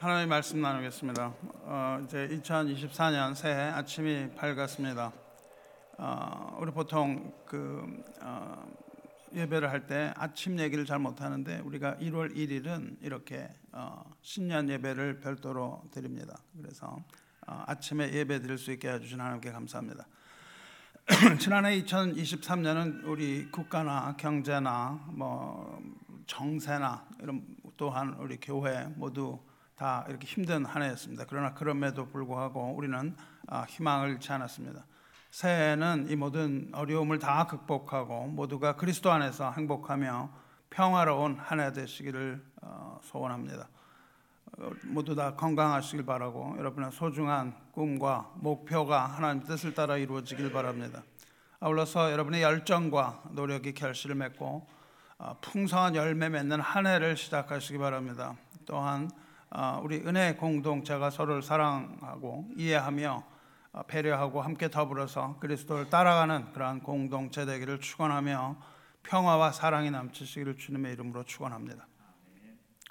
하나님 말씀 나누겠습니다. 어, 이제 2024년 새해 아침이 밝았습니다. 어, 우리 보통 그 어, 예배를 할 때 아침 얘기를 잘 못하는데 우리가 1월 1일은 이렇게 어, 신년 예배를 별도로 드립니다. 그래서 어, 아침에 예배 드릴 수 있게 해주신 하나님께 감사합니다. 지난해 2023년은 우리 국가나 경제나 뭐 정세나 이런 또한 우리 교회 모두 다 이렇게 힘든 한 해였습니다. 그러나 그럼에도 불구하고 우리는 아, 희망을 잃지 않았습니다. 새해에는 이 모든 어려움을 다 극복하고 모두가 그리스도 안에서 행복하며 평화로운 한 해 되시기를 어, 소원합니다. 어, 모두 다 건강하시길 바라고 여러분의 소중한 꿈과 목표가 하나님 뜻을 따라 이루어지길 바랍니다. 아울러서 여러분의 열정과 노력이 결실을 맺고 어, 풍성한 열매 맺는 한 해를 시작하시기 바랍니다. 또한 우리 은혜 공동체가 서로를 사랑하고 이해하며 어, 배려하고 함께 더불어서 그리스도를 따라가는 그러한 공동체 되기를 축원하며 평화와 사랑이 넘치시기를 주님의 이름으로 축원합니다.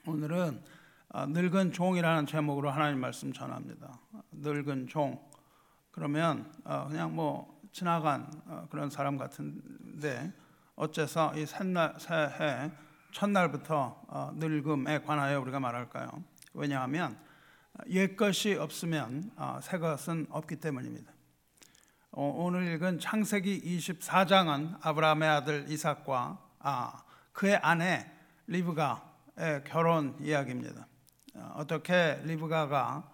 오늘은 어, 늙은 종이라는 제목으로 하나님 말씀 전합니다. 늙은 종 그러면 어, 그냥 뭐 지나간 그런 사람 같은데 어째서 이 새해 첫날부터 늙음에 관하여 우리가 말할까요? 왜냐하면 옛 것이 없으면 아, 새 것은 없기 때문입니다. 어, 오늘 읽은 창세기 24장은 아브라함의 아들 이삭과 아, 그의 아내 리브가의 결혼 이야기입니다. 어, 어떻게 리브가가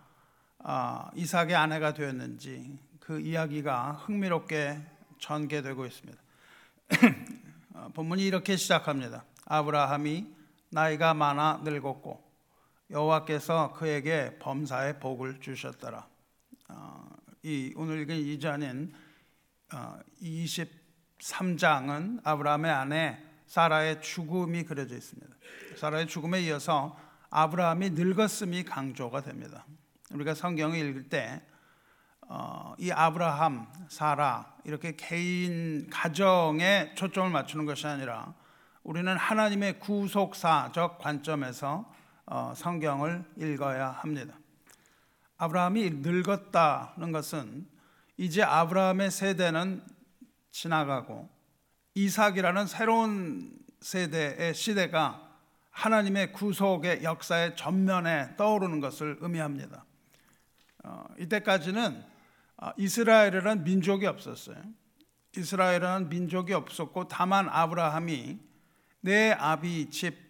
아, 이삭의 아내가 되었는지 그 이야기가 흥미롭게 전개되고 있습니다. 어, 본문이 이렇게 시작합니다. 아브라함이 나이가 많아 늙었고 여호와께서 그에게 범사의 복을 주셨더라. 어, 이 오늘 읽은 이전인 어, 23장은 아브라함의 아내 사라의 죽음이 그려져 있습니다. 사라의 죽음에 이어서 아브라함이 늙었음이 강조가 됩니다. 우리가 성경을 읽을 때이 어, 아브라함, 사라 이렇게 개인 가정에 초점을 맞추는 것이 아니라 우리는 하나님의 구속사적 관점에서 어, 성경을 읽어야 합니다. 아브라함이 늙었다는 것은 이제 아브라함의 세대는 지나가고 이삭이라는 새로운 세대의 시대가 하나님의 구속의 역사의 전면에 떠오르는 것을 의미합니다. 어, 이때까지는 어, 이스라엘이라는 민족이 없었어요. 이스라엘이라는 민족이 없었고 다만 아브라함이 내 아비 집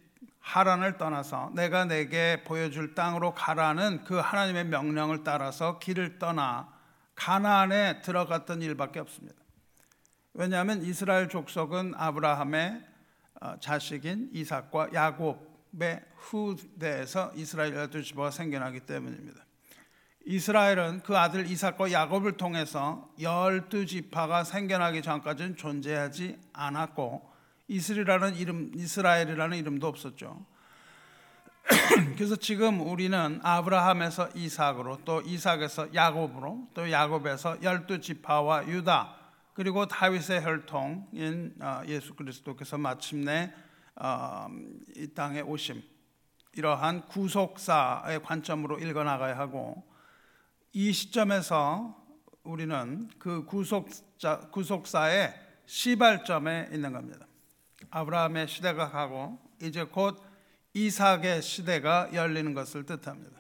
하란을 떠나서 내가 내게 보여줄 땅으로 가라는 그 하나님의 명령을 따라서 길을 떠나 가나안에 들어갔던 일밖에 없습니다. 왜냐하면 이스라엘 족속은 아브라함의 어, 자식인 이삭과 야곱의 후대에서 이스라엘 열두 지파가 생겨나기 때문입니다. 이스라엘은 그 아들 이삭과 야곱을 통해서 열두 지파가 생겨나기 전까지는 존재하지 않았고 이스라엘이라는 이름, 이스라엘이라는 이름도 없었죠. 그래서 지금 우리는 아브라함에서 이삭으로 또 이삭에서 야곱으로 또 야곱에서 열두 지파와 유다 그리고 다윗의 혈통인 어, 예수 그리스도께서 마침내 어, 이 땅에 오심 이러한 구속사의 관점으로 읽어나가야 하고 이 시점에서 우리는 그 구속자, 구속사의 시발점에 있는 겁니다. 아브라함의 시대가 가고 이제 곧 이삭의 시대가 열리는 것을 뜻합니다.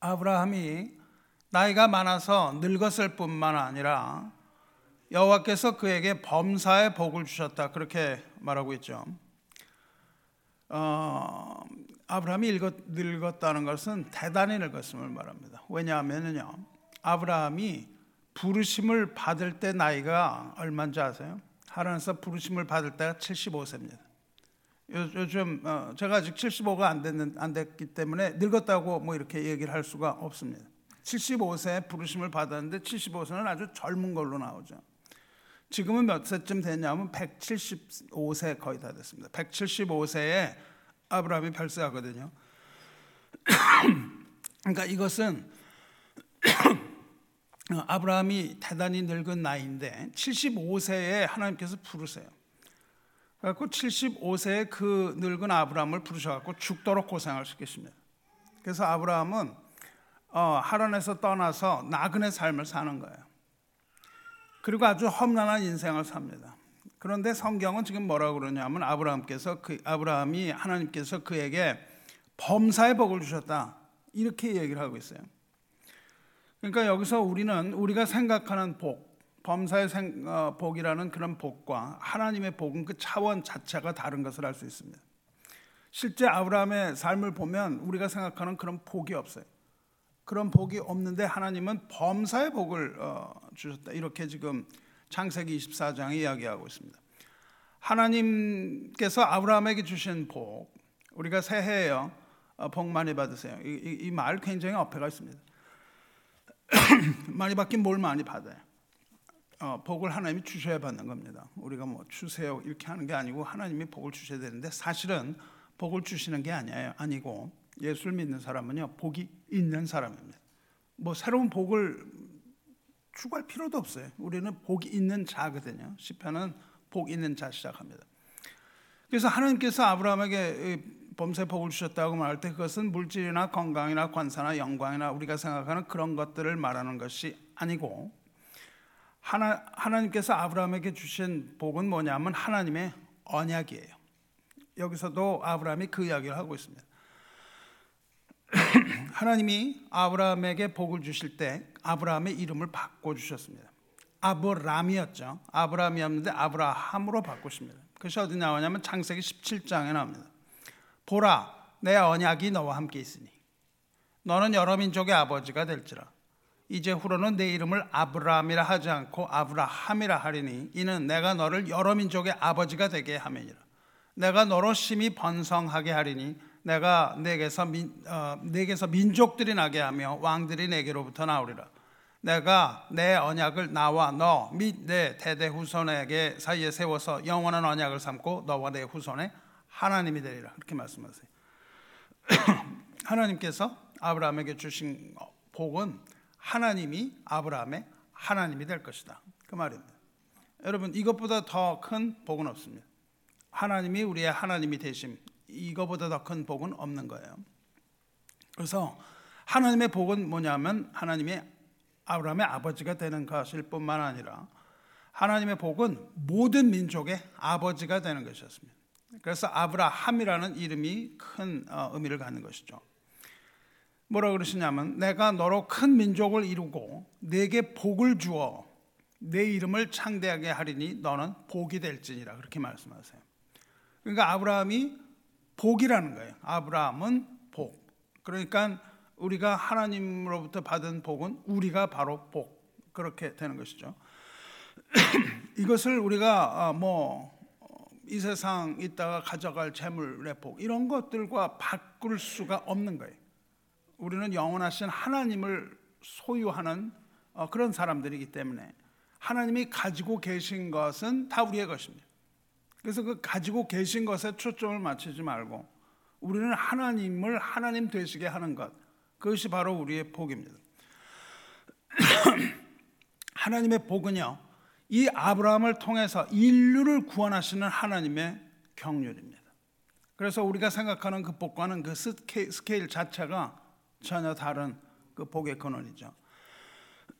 아브라함이 나이가 많아서 늙었을 뿐만 아니라 여호와께서 그에게 범사의 복을 주셨다 그렇게 말하고 있죠. 어, 아브라함이 늙었다는 것은 대단히 늙었음을 말합니다. 왜냐하면요, 아브라함이 부르심을 받을 때 나이가 얼마인지 아세요? 하나님께서 부르심을 받을 때가 75세입니다. 요즘 어, 제가 아직 75가 안 됐는 안 됐기 때문에 늙었다고 뭐 이렇게 얘기를 할 수가 없습니다. 75세에 부르심을 받았는데 75세는 아주 젊은 걸로 나오죠. 지금은 몇 세쯤 됐냐면 175세 거의 다 됐습니다. 175세에 아브라함이 별세하거든요. 그러니까 이것은 어, 아브라함이 대단히 늙은 나이인데 75세에 하나님께서 부르세요. 그래서 75세에 그 늙은 아브라함을 부르셔갖고 죽도록 고생을 시키십니다. 그래서 아브라함은 어, 하란에서 떠나서 나그네 삶을 사는 거예요. 그리고 아주 험난한 인생을 삽니다. 그런데 성경은 지금 뭐라고 그러냐면 아브라함께서 그 아브라함이 하나님께서 그에게 범사의 복을 주셨다. 이렇게 얘기를 하고 있어요. 그러니까 여기서 우리는 우리가 생각하는 복, 범사의 생, 어, 복이라는 그런 복과 하나님의 복은 그 차원 자체가 다른 것을 알 수 있습니다. 실제 아브라함의 삶을 보면 우리가 생각하는 그런 복이 없어요. 그런 복이 없는데 하나님은 범사의 복을 어, 주셨다. 이렇게 지금 창세기 24장에 이야기하고 있습니다. 하나님께서 아브라함에게 주신 복, 우리가 새해에요. 어, 복 많이 받으세요. 이 말 굉장히 어폐가 있습니다. 많이 받긴 뭘 많이 받아요. 어, 복을 하나님이 주셔야 받는 겁니다. 우리가 뭐 주세요 이렇게 하는 게 아니고 하나님이 복을 주셔야 되는데 사실은 복을 주시는 게 아니에요. 아니고 예수를 믿는 사람은요 복이 있는 사람입니다. 뭐 새로운 복을 추구할 필요도 없어요. 우리는 복이 있는 자거든요. 시편은 복 있는 자 시작합니다. 그래서 하나님께서 아브라함에게 범세 복을 주셨다고 말할 때 그것은 물질이나 건강이나 관사나 영광이나 우리가 생각하는 그런 것들을 말하는 것이 아니고 하나, 하나님께서 아브라함에게 주신 복은 뭐냐면 하나님의 언약이에요. 여기서도 아브라함이 그 이야기를 하고 있습니다. 하나님이 아브라함에게 복을 주실 때 아브라함의 이름을 바꿔 주셨습니다. 아브람이었죠. 아브라함이었는데 아브라함으로 바꾸십니다. 그것이 어디 나오냐면 창세기 17장에 나옵니다. 보라, 내 언약이 너와 함께 있으니 너는 여러 민족의 아버지가 될지라. 이제 후로는 내 이름을 아브라함이라 하지 않고 아브라함이라 하리니 이는 내가 너를 여러 민족의 아버지가 되게 하매니라. 내가 너로 심히 번성하게 하리니 내가 내게서 민, 어, 내게서 민족들이 나게 하며 왕들이 내게로부터 나오리라. 내가 내 언약을 나와 너 및 내 대대 후손에게 사이에 세워서 영원한 언약을 삼고 너와 내 후손의 하나님이 되리라. 그렇게 말씀하세요. 하나님께서 아브라함에게 주신 복은 하나님이 아브라함의 하나님이 될 것이다. 그 말입니다. 여러분 이것보다 더 큰 복은 없습니다. 하나님이 우리의 하나님이 되심 이거보다 더 큰 복은 없는 거예요. 그래서 하나님의 복은 뭐냐면 하나님의 아브라함의 아버지가 되는 것일 뿐만 아니라 하나님의 복은 모든 민족의 아버지가 되는 것이었습니다. 그래서 아브라함이라는 이름이 큰 어, 의미를 갖는 것이죠. 뭐라 그러시냐면 내가 너로 큰 민족을 이루고 내게 복을 주어 내 이름을 창대하게 하리니 너는 복이 될지니라 그렇게 말씀하세요. 그러니까 아브라함이 복이라는 거예요. 아브라함은 복. 그러니까 우리가 하나님으로부터 받은 복은 우리가 바로 복. 그렇게 되는 것이죠. 이것을 우리가 어, 뭐 이 세상 있다가 가져갈 재물의 복 이런 것들과 바꿀 수가 없는 거예요. 우리는 영원하신 하나님을 소유하는 어, 그런 사람들이기 때문에 하나님이 가지고 계신 것은 다 우리의 것입니다. 그래서 그 가지고 계신 것에 초점을 맞추지 말고 우리는 하나님을 하나님 되시게 하는 것 그것이 바로 우리의 복입니다. 하나님의 복은요 이 아브라함을 통해서 인류를 구원하시는 하나님의 경륜입니다. 그래서 우리가 생각하는 그 복과는 그 스케일 자체가 전혀 다른 그 복의 근원이죠.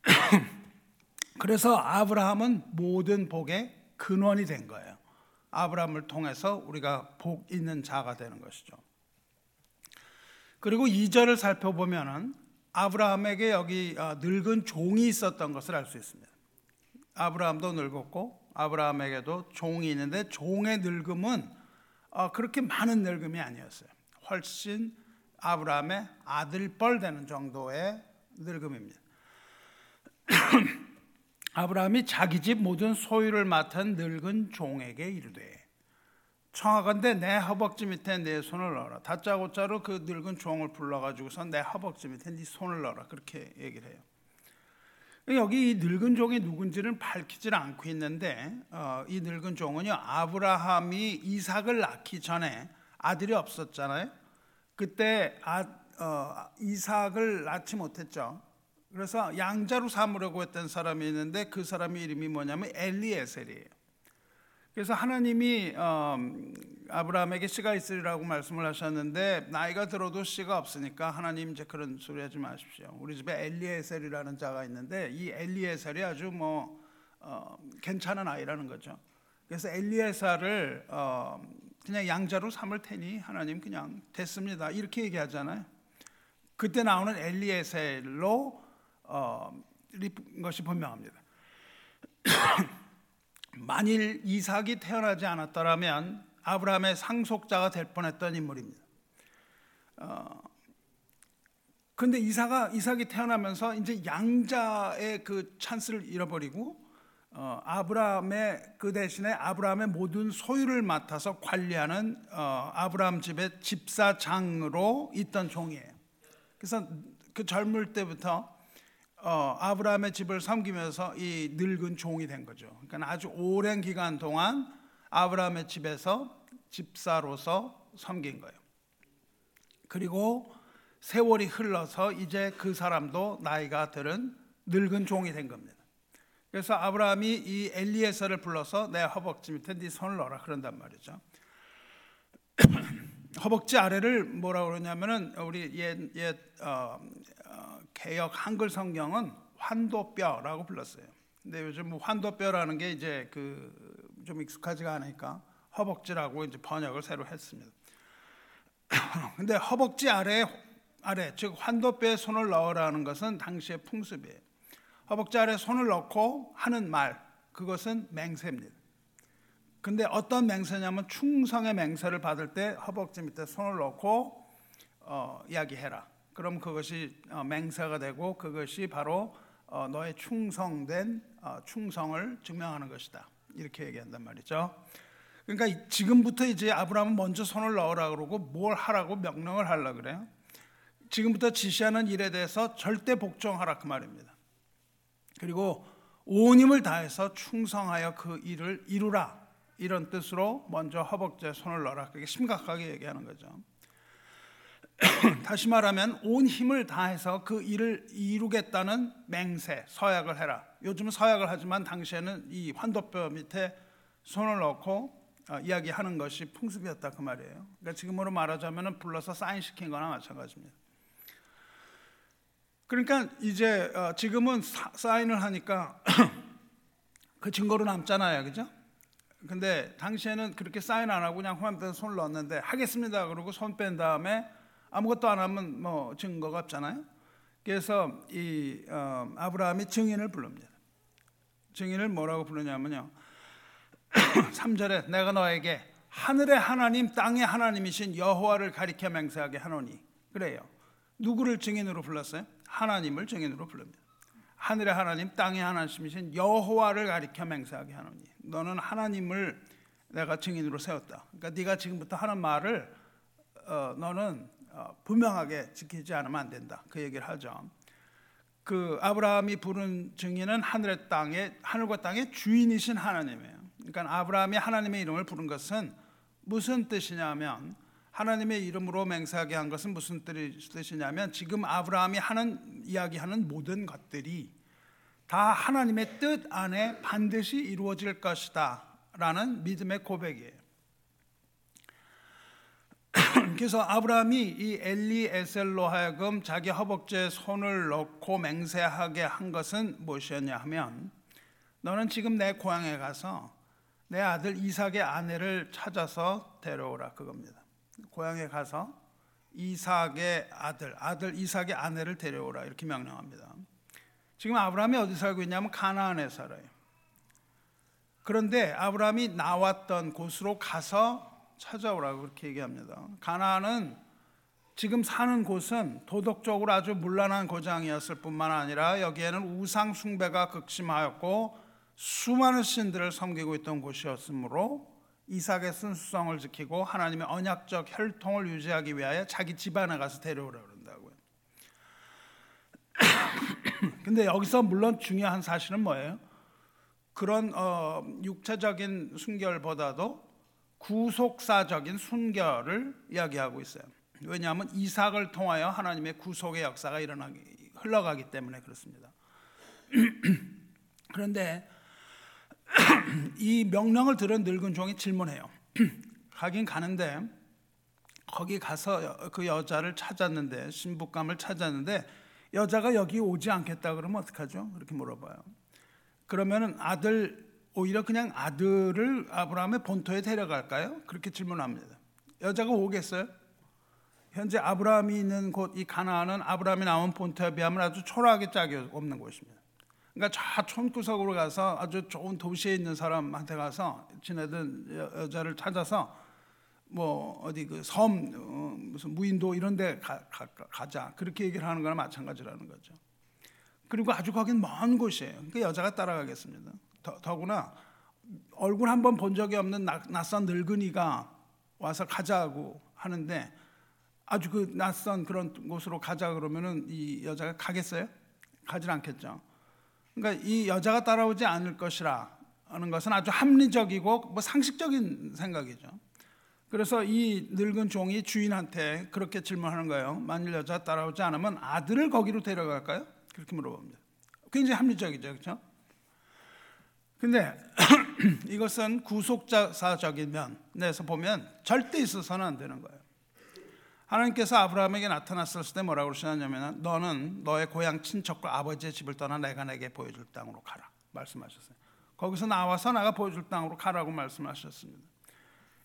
그래서 아브라함은 모든 복의 근원이 된 거예요. 아브라함을 통해서 우리가 복 있는 자가 되는 것이죠. 그리고 2절을 살펴보면은 아브라함에게 여기 어, 늙은 종이 있었던 것을 알 수 있습니다. 아브라함도 늙었고 아브라함에게도 종이 있는데 종의 늙음은 어, 그렇게 많은 늙음이 아니었어요. 훨씬 아브라함의 아들뻘 되는 정도의 늙음입니다. 아브라함이 자기 집 모든 소유를 맡은 늙은 종에게 이르되 청하건대 내 허벅지 밑에 내 손을 넣어라. 다짜고짜로 그 늙은 종을 불러가지고서 내 허벅지 밑에 네 손을 넣어라. 그렇게 얘기를 해요. 여기 이 늙은 종이 누군지는 밝히질 않고 있는데 어, 이 늙은 종은요 아브라함이 이삭을 낳기 전에 아들이 없었잖아요. 그때 아, 어, 이삭을 낳지 못했죠. 그래서 양자로 삼으려고 했던 사람이 있는데 그 사람의 이름이 뭐냐면 엘리에셀이에요. 그래서 하나님이 어, 아브라함에게 씨가 있으리라고 말씀을 하셨는데 나이가 들어도 씨가 없으니까 하나님 이제 그런 소리 하지 마십시오. 우리 집에 엘리에셀이라는 자가 있는데 이 엘리에셀이 아주 뭐 어, 괜찮은 아이라는 거죠. 그래서 엘리에셀을 어, 그냥 양자로 삼을 테니 하나님 그냥 됐습니다. 이렇게 얘기하잖아요. 그때 나오는 엘리에셀로 어, 것이 분명합니다. 만일 이삭이 태어나지 않았더라면 아브라함의 상속자가 될 뻔했던 인물입니다. 어, 근데 이삭아 이삭이 태어나면서 이제 양자의 그 찬스를 잃어버리고 어, 아브라함의 그 대신에 아브라함의 모든 소유를 맡아서 관리하는 어, 아브라함 집의 집사장으로 있던 종이에요. 그래서 그 젊을 때부터 어, 아브라함의 집을 섬기면서 이 늙은 종이 된 거죠. 그러니까 아주 오랜 기간 동안 아브라함의 집에서 집사로서 섬긴 거예요. 그리고 세월이 흘러서 이제 그 사람도 나이가 들은 늙은 종이 된 겁니다. 그래서 아브라함이 이 엘리에서를 불러서 내 허벅지 밑에 네 손을 넣어라 그런단 말이죠. 허벅지 아래를 뭐라 그러냐면은 우리 옛, 옛 어, 어, 개혁 한글 성경은 환도뼈라고 불렀어요. 근데 요즘 뭐 환도뼈라는 게 이제 그 좀 익숙하지가 않으니까 허벅지라고 이제 번역을 새로 했습니다. 근데 허벅지 아래 아래 즉 환도뼈에 손을 넣으라는 것은 당시의 풍습이에요. 허벅지 아래 손을 넣고 하는 말 그것은 맹세입니다. 근데 어떤 맹세냐면 충성의 맹세를 받을 때 허벅지 밑에 손을 넣고 어, 이야기해라. 그럼 그것이 어, 맹세가 되고 그것이 바로 어, 너의 충성된 어, 충성을 증명하는 것이다. 이렇게 얘기한단 말이죠. 그러니까 지금부터 이제 아브라함은 먼저 손을 넣으라 그러고 뭘 하라고 명령을 하려 그래요. 지금부터 지시하는 일에 대해서 절대 복종하라 그 말입니다. 그리고 온 힘을 다해서 충성하여 그 일을 이루라. 이런 뜻으로 먼저 허벅지에 손을 넣어라. 그게 심각하게 얘기하는 거죠. 다시 말하면 온 힘을 다해서 그 일을 이루겠다는 맹세, 서약을 해라. 요즘은 서약을 하지만 당시에는 이 환도뼈 밑에 손을 넣고 어, 이야기하는 것이 풍습이었다 그 말이에요. 그러니까 지금으로 말하자면 불러서 사인 시킨 거나 마찬가지입니다. 그러니까 이제 어, 지금은 사, 인을 하니까 그 증거로 남잖아요, 그죠? 근데 당시에는 그렇게 사인 안 하고 그냥 화면에 손을 넣었는데 하겠습니다. 그러고 손 뺀 다음에 아무것도 안 하면 뭐 증거가 없잖아요. 그래서 이 어, 아브라함이 증인을 부릅니다. 증인을 뭐라고 부르냐면요. 3절에 내가 너에게 하늘의 하나님 땅의 하나님이신 여호와를 가리켜 맹세하게 하노니 그래요. 누구를 증인으로 불렀어요? 하나님을 증인으로 부릅니다. 하늘의 하나님, 땅의 하나님이신 여호와를 가리켜 맹세하게 하노니 너는 하나님을 내가 증인으로 세웠다. 그러니까 네가 지금부터 하는 말을 어, 너는 어, 분명하게 지키지 않으면 안 된다. 그 얘기를 하죠. 그 아브라함이 부른 증인은 하늘의 땅에 하늘과 땅의 주인이신 하나님이에요. 그러니까 아브라함이 하나님의 이름을 부른 것은 무슨 뜻이냐면 하나님의 이름으로 맹세하게 한 것은 무슨 뜻이냐면 지금 아브라함이 하는 이야기하는 모든 것들이 다 하나님의 뜻 안에 반드시 이루어질 것이다라는 믿음의 고백이에요. 그래서 아브라함이 이 엘리 에셀로 하여금 자기 허벅지에 손을 넣고 맹세하게 한 것은 무엇이었냐 하면 너는 지금 내 고향에 가서 내 아들 이삭의 아내를 찾아서 데려오라 그겁니다. 고향에 가서 이삭의 아들, 아들 이삭의 아내를 데려오라 이렇게 명령합니다. 지금 아브라함이 어디 살고 있냐면 가나안에 살아요. 그런데 아브라함이 나왔던 곳으로 가서 찾아오라고 그렇게 얘기합니다. 가나안은 지금 사는 곳은 도덕적으로 아주 문란한 고장이었을 뿐만 아니라 여기에는 우상 숭배가 극심하였고 수많은 신들을 섬기고 있던 곳이었으므로 이삭의 순수성을 지키고 하나님의 언약적 혈통을 유지하기 위하여 자기 집안에 가서 데려오라 그런다고요. 근데 여기서 물론 중요한 사실은 뭐예요? 그런 어, 육체적인 순결보다도 구속사적인 순결을 이야기하고 있어요. 왜냐하면 이삭을 통하여 하나님의 구속의 역사가 일어나기 흘러가기 때문에 그렇습니다. 그런데 이 명령을 들은 늙은 종이 질문해요. 가긴 가는데 거기 가서 그 여자를 찾았는데 신부감을 찾았는데 여자가 여기 오지 않겠다 그러면 어떡하죠? 그렇게 물어봐요. 그러면은 아들 오히려 그냥 아들을 아브라함의 본토에 데려갈까요? 그렇게 질문합니다. 여자가 오겠어요? 현재 아브라함이 있는 곳 이 가나안은 아브라함이 나온 본토에 비하면 아주 초라하게 짝이 없는 곳입니다. 그러니까 저 촌구석으로 가서 아주 좋은 도시에 있는 사람한테 가서 지내던 여자를 찾아서 뭐 어디 그섬 어, 무슨 무인도 이런 데 가, 가, 자 그렇게 얘기를 하는 거나 마찬가지라는 거죠. 그리고 아주 거긴 먼 곳이에요. 그 여자가 따라가겠습니다. 더, 구나 얼굴 한 번 본 적이 없는 낯선 늙은이가 와서 가자고 하는데 아주 그 낯선 그런 곳으로 가자 그러면은 이 여자가 가겠어요? 가질 않겠죠. 그러니까 이 여자가 따라오지 않을 것이라 하는 것은 아주 합리적이고 뭐 상식적인 생각이죠. 그래서 이 늙은 종이 주인한테 그렇게 질문하는 거예요. 만일 여자 따라오지 않으면 아들을 거기로 데려갈까요? 그렇게 물어봅니다. 굉장히 합리적이죠, 그렇죠? 근데 이것은 구속자사적인 면에서 보면 절대 있어서는 안 되는 거예요. 하나님께서 아브라함에게 나타났을 때 뭐라고 그러시냐면 너는 너의 고향 친척과 아버지의 집을 떠나 내가 내게 보여줄 땅으로 가라 말씀하셨어요. 거기서 나와서 나가 보여줄 땅으로 가라고 말씀하셨습니다.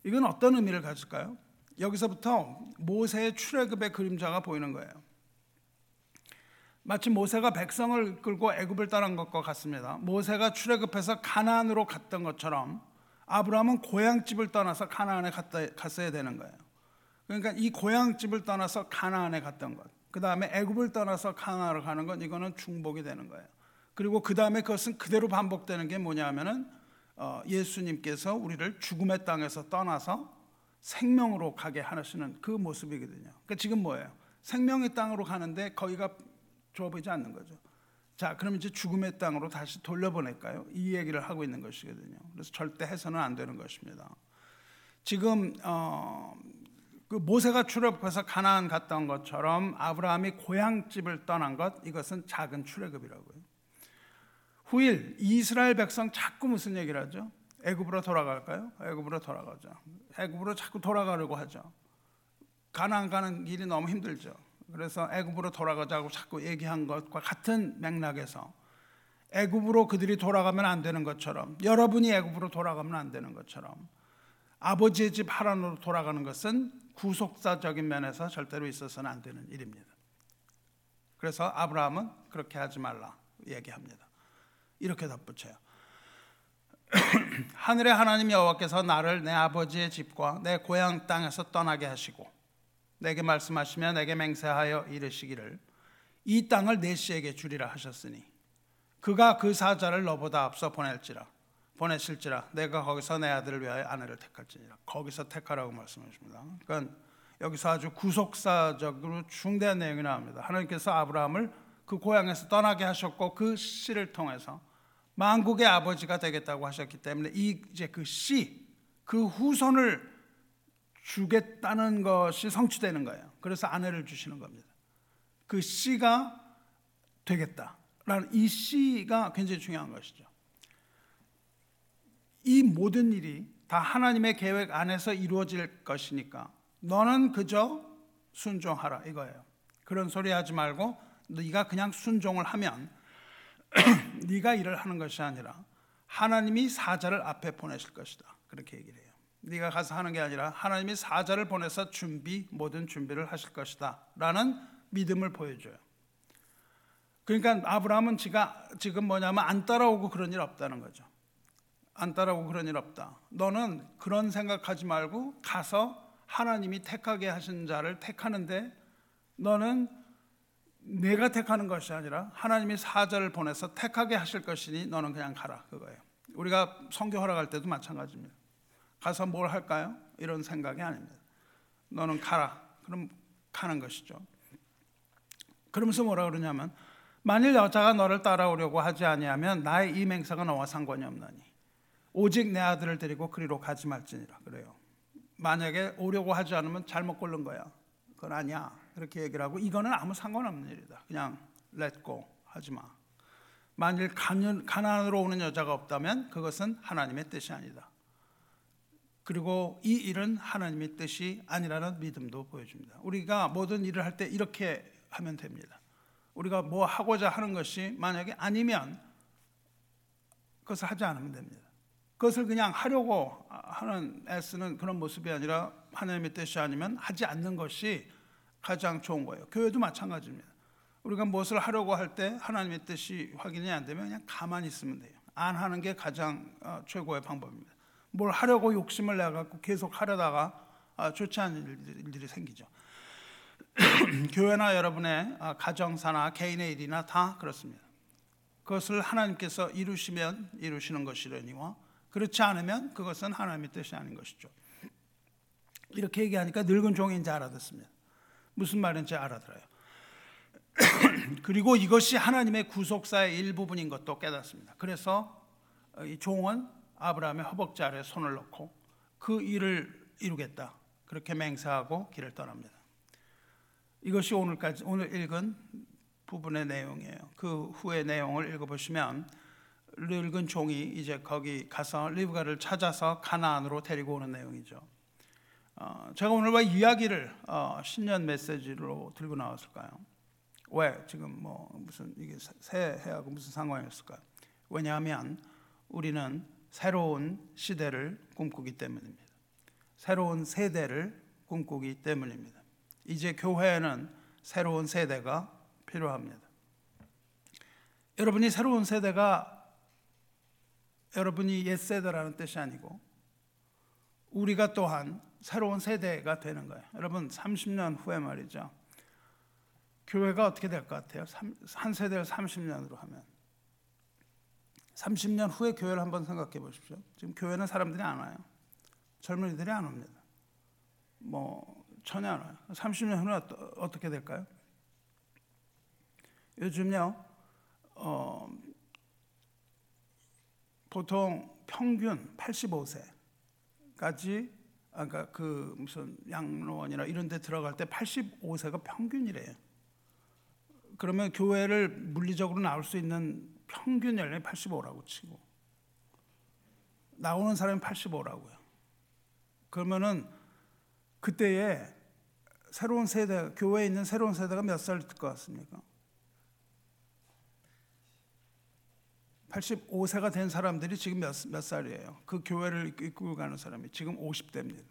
이건 어떤 의미를 가질까요? 여기서부터 모세의 출애굽의 그림자가 보이는 거예요. 마치 모세가 백성을 끌고 애굽을 떠난 것과 같습니다. 모세가 출애굽해서 가나안으로 갔던 것처럼 아브라함은 고향집을 떠나서 가나안에 갔어야 되는 거예요. 그러니까 이 고향집을 떠나서 가나안에 갔던 것, 그 다음에 애굽을 떠나서 가나안으로 가는 것, 이거는 중복이 되는 거예요. 그리고 그 다음에 그것은 그대로 반복되는 게 뭐냐면은 어, 예수님께서 우리를 죽음의 땅에서 떠나서 생명으로 가게 하시는 그 모습이거든요. 그러니까 지금 뭐예요? 생명의 땅으로 가는데 거기가 좋아 보이지 않는 거죠. 자, 그럼 이제 죽음의 땅으로 다시 돌려보낼까요? 이 얘기를 하고 있는 것이거든요. 그래서 절대 해서는 안 되는 것입니다. 지금 어, 그 모세가 출애굽해서 가나안 온 것처럼 아브라함이 고향집을 떠난 것 이것은 작은 출애굽이라고요. 후일 이스라엘 백성 자꾸 무슨 얘기를 하죠? 애굽으로 돌아갈까요? 애굽으로 돌아가죠. 애굽으로 자꾸 돌아가려고 하죠. 가나안 가는 길이 너무 힘들죠. 그래서 애굽으로 돌아가자고 자꾸 얘기한 것과 같은 맥락에서 애굽으로 그들이 돌아가면 안 되는 것처럼 여러분이 애굽으로 돌아가면 안 되는 것처럼 아버지의 집 하란으로 돌아가는 것은 구속사적인 면에서 절대로 있어서는 안 되는 일입니다. 그래서 아브라함은 그렇게 하지 말라 얘기합니다. 이렇게 덧붙여요. 하늘의 하나님 여호와께서 나를 내 아버지의 집과 내 고향 땅에서 떠나게 하시고 내게 말씀하시며 내게 맹세하여 이르시기를 이 땅을 내 씨에게 주리라 하셨으니 그가 그 사자를 너보다 앞서 보낼지라 보내실지라 내가 거기서 내 아들을 위하여 아내를 택할지니라 거기서 택하라고 말씀하십니다. 그러니까 여기서 아주 구속사적으로 중대한 내용이 나옵니다. 하나님께서 아브라함을 그 고향에서 떠나게 하셨고 그 씨를 통해서 만국의 아버지가 되겠다고 하셨기 때문에 이 이제 그 씨, 그 후손을 주겠다는 것이 성취되는 거예요. 그래서 아내를 주시는 겁니다. 그 씨가 되겠다라는 이 씨가 굉장히 중요한 것이죠. 이 모든 일이 다 하나님의 계획 안에서 이루어질 것이니까 너는 그저 순종하라 이거예요. 그런 소리 하지 말고 네가 그냥 순종을 하면 네가 일을 하는 것이 아니라 하나님이 사자를 앞에 보내실 것이다. 그렇게 얘기를 해요. 네가 가서 하는 게 아니라 하나님이 사자를 보내서 준비 모든 준비를 하실 것이다라는 믿음을 보여줘요. 그러니까 아브라함은 지가 지금 뭐냐면 안 따라오고 그런 일 없다는 거죠. 안 따라오고 그런 일 없다. 너는 그런 생각하지 말고 가서 하나님이 택하게 하신 자를 택하는데 너는 내가 택하는 것이 아니라 하나님이 사자를 보내서 택하게 하실 것이니 너는 그냥 가라 그거예요. 우리가 성교하러 갈 때도 마찬가지입니다. 가서 뭘 할까요? 이런 생각이 아닙니다. 너는 가라. 그럼 가는 것이죠. 그러면서 뭐라 그러냐면 만일 여자가 너를 따라오려고 하지 아니하면 나의 이 맹세가 너와 상관이 없나니 오직 내 아들을 데리고 그리로 가지 말지니라 그래요. 만약에 오려고 하지 않으면 잘못 고른 거야. 그건 아니야. 그렇게 얘기를 하고 이거는 아무 상관없는 일이다. 그냥 렛고 하지 마. 만일 가난으로 오는 여자가 없다면 그것은 하나님의 뜻이 아니다. 그리고 이 일은 하나님의 뜻이 아니라는 믿음도 보여줍니다. 우리가 모든 일을 할 때 이렇게 하면 됩니다. 우리가 뭐 하고자 하는 것이 만약에 아니면 그것을 하지 않으면 됩니다. 그것을 그냥 하려고 하는 애쓰는 그런 모습이 아니라 하나님의 뜻이 아니면 하지 않는 것이 가장 좋은 거예요. 교회도 마찬가지입니다. 우리가 무엇을 하려고 할 때 하나님의 뜻이 확인이 안 되면 그냥 가만히 있으면 돼요. 안 하는 게 가장 어, 최고의 방법입니다. 뭘 하려고 욕심을 내갖고 계속 하려다가 아, 좋지 않은 일들이 생기죠. 교회나 여러분의 아, 가정사나 개인의 일이나 다 그렇습니다. 그것을 하나님께서 이루시면 이루시는 것이려니와 그렇지 않으면 그것은 하나님의 뜻이 아닌 것이죠. 이렇게 얘기하니까 늙은 종인지 알아듣습니다. 무슨 말인지 알아들어요. 그리고 이것이 하나님의 구속사의 일부분인 것도 깨닫습니다. 그래서 이 종은 아브라함의 허벅지 아래 손을 넣고 그 일을 이루겠다. 그렇게 맹세하고 길을 떠납니다. 이것이 오늘까지 오늘 읽은 부분의 내용이에요. 그 후의 내용을 읽어보시면 늙은 종이 이제 거기 가서 리브가를 찾아서 가나안으로 데리고 오는 내용이죠. 어, 제가 오늘 왜 이야기를 어, 신년 메시지로 들고 나왔을까요? 왜 지금 뭐 무슨 이게 새해하고 무슨 상관이었을까요? 왜냐하면 우리는 새로운 시대를 꿈꾸기 때문입니다. 새로운 세대를 꿈꾸기 때문입니다. 이제 교회에는 새로운 세대가 필요합니다. 여러분이 새로운 세대가 여러분이 옛 세대라는 뜻이 아니고 우리가 또한 새로운 세대가 되는 거예요. 여러분 30년 후에 말이죠. 교회가 어떻게 될 것 같아요? 한 세대를 30년으로 하면 30년 후에 교회를 한번 생각해 보십시오. 지금 교회는 사람들이 안 와요. 젊은이들이 안 옵니다. 뭐 전혀 안 와요. 30년 후는 어떻게 될까요? 요즘요, 어, 보통 평균 85세까지 아까 그 무슨 양로원이나 이런 데 들어갈 때 85세가 평균이래요. 그러면 교회를 물리적으로 나올 수 있는 평균 연령이 85라고 치고 나오는 사람이 85라고요. 그러면은 그때에 새로운 세대 교회에 있는 새로운 세대가 몇 살일 것 같습니까? 85세가 된 사람들이 지금 몇, 몇 살이에요? 그 교회를 이끌고 가는 사람이 지금 50대입니다.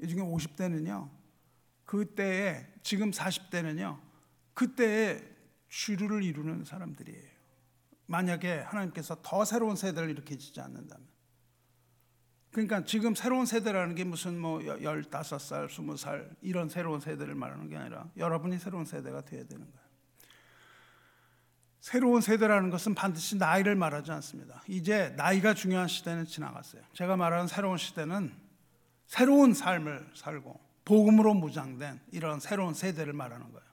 이 중에 50대는요, 그때에, 지금 40대는요, 그때에 주류를 이루는 사람들이에요. 만약에 하나님께서 더 새로운 세대를 일으키지 않는다면. 그러니까 지금 새로운 세대라는 게 무슨 뭐 15살, 20살 이런 새로운 세대를 말하는 게 아니라 여러분이 새로운 세대가 되어야 되는 거예요. 새로운 세대라는 것은 반드시 나이를 말하지 않습니다. 이제 나이가 중요한 시대는 지나갔어요. 제가 말하는 새로운 시대는 새로운 삶을 살고 복음으로 무장된 이런 새로운 세대를 말하는 거예요.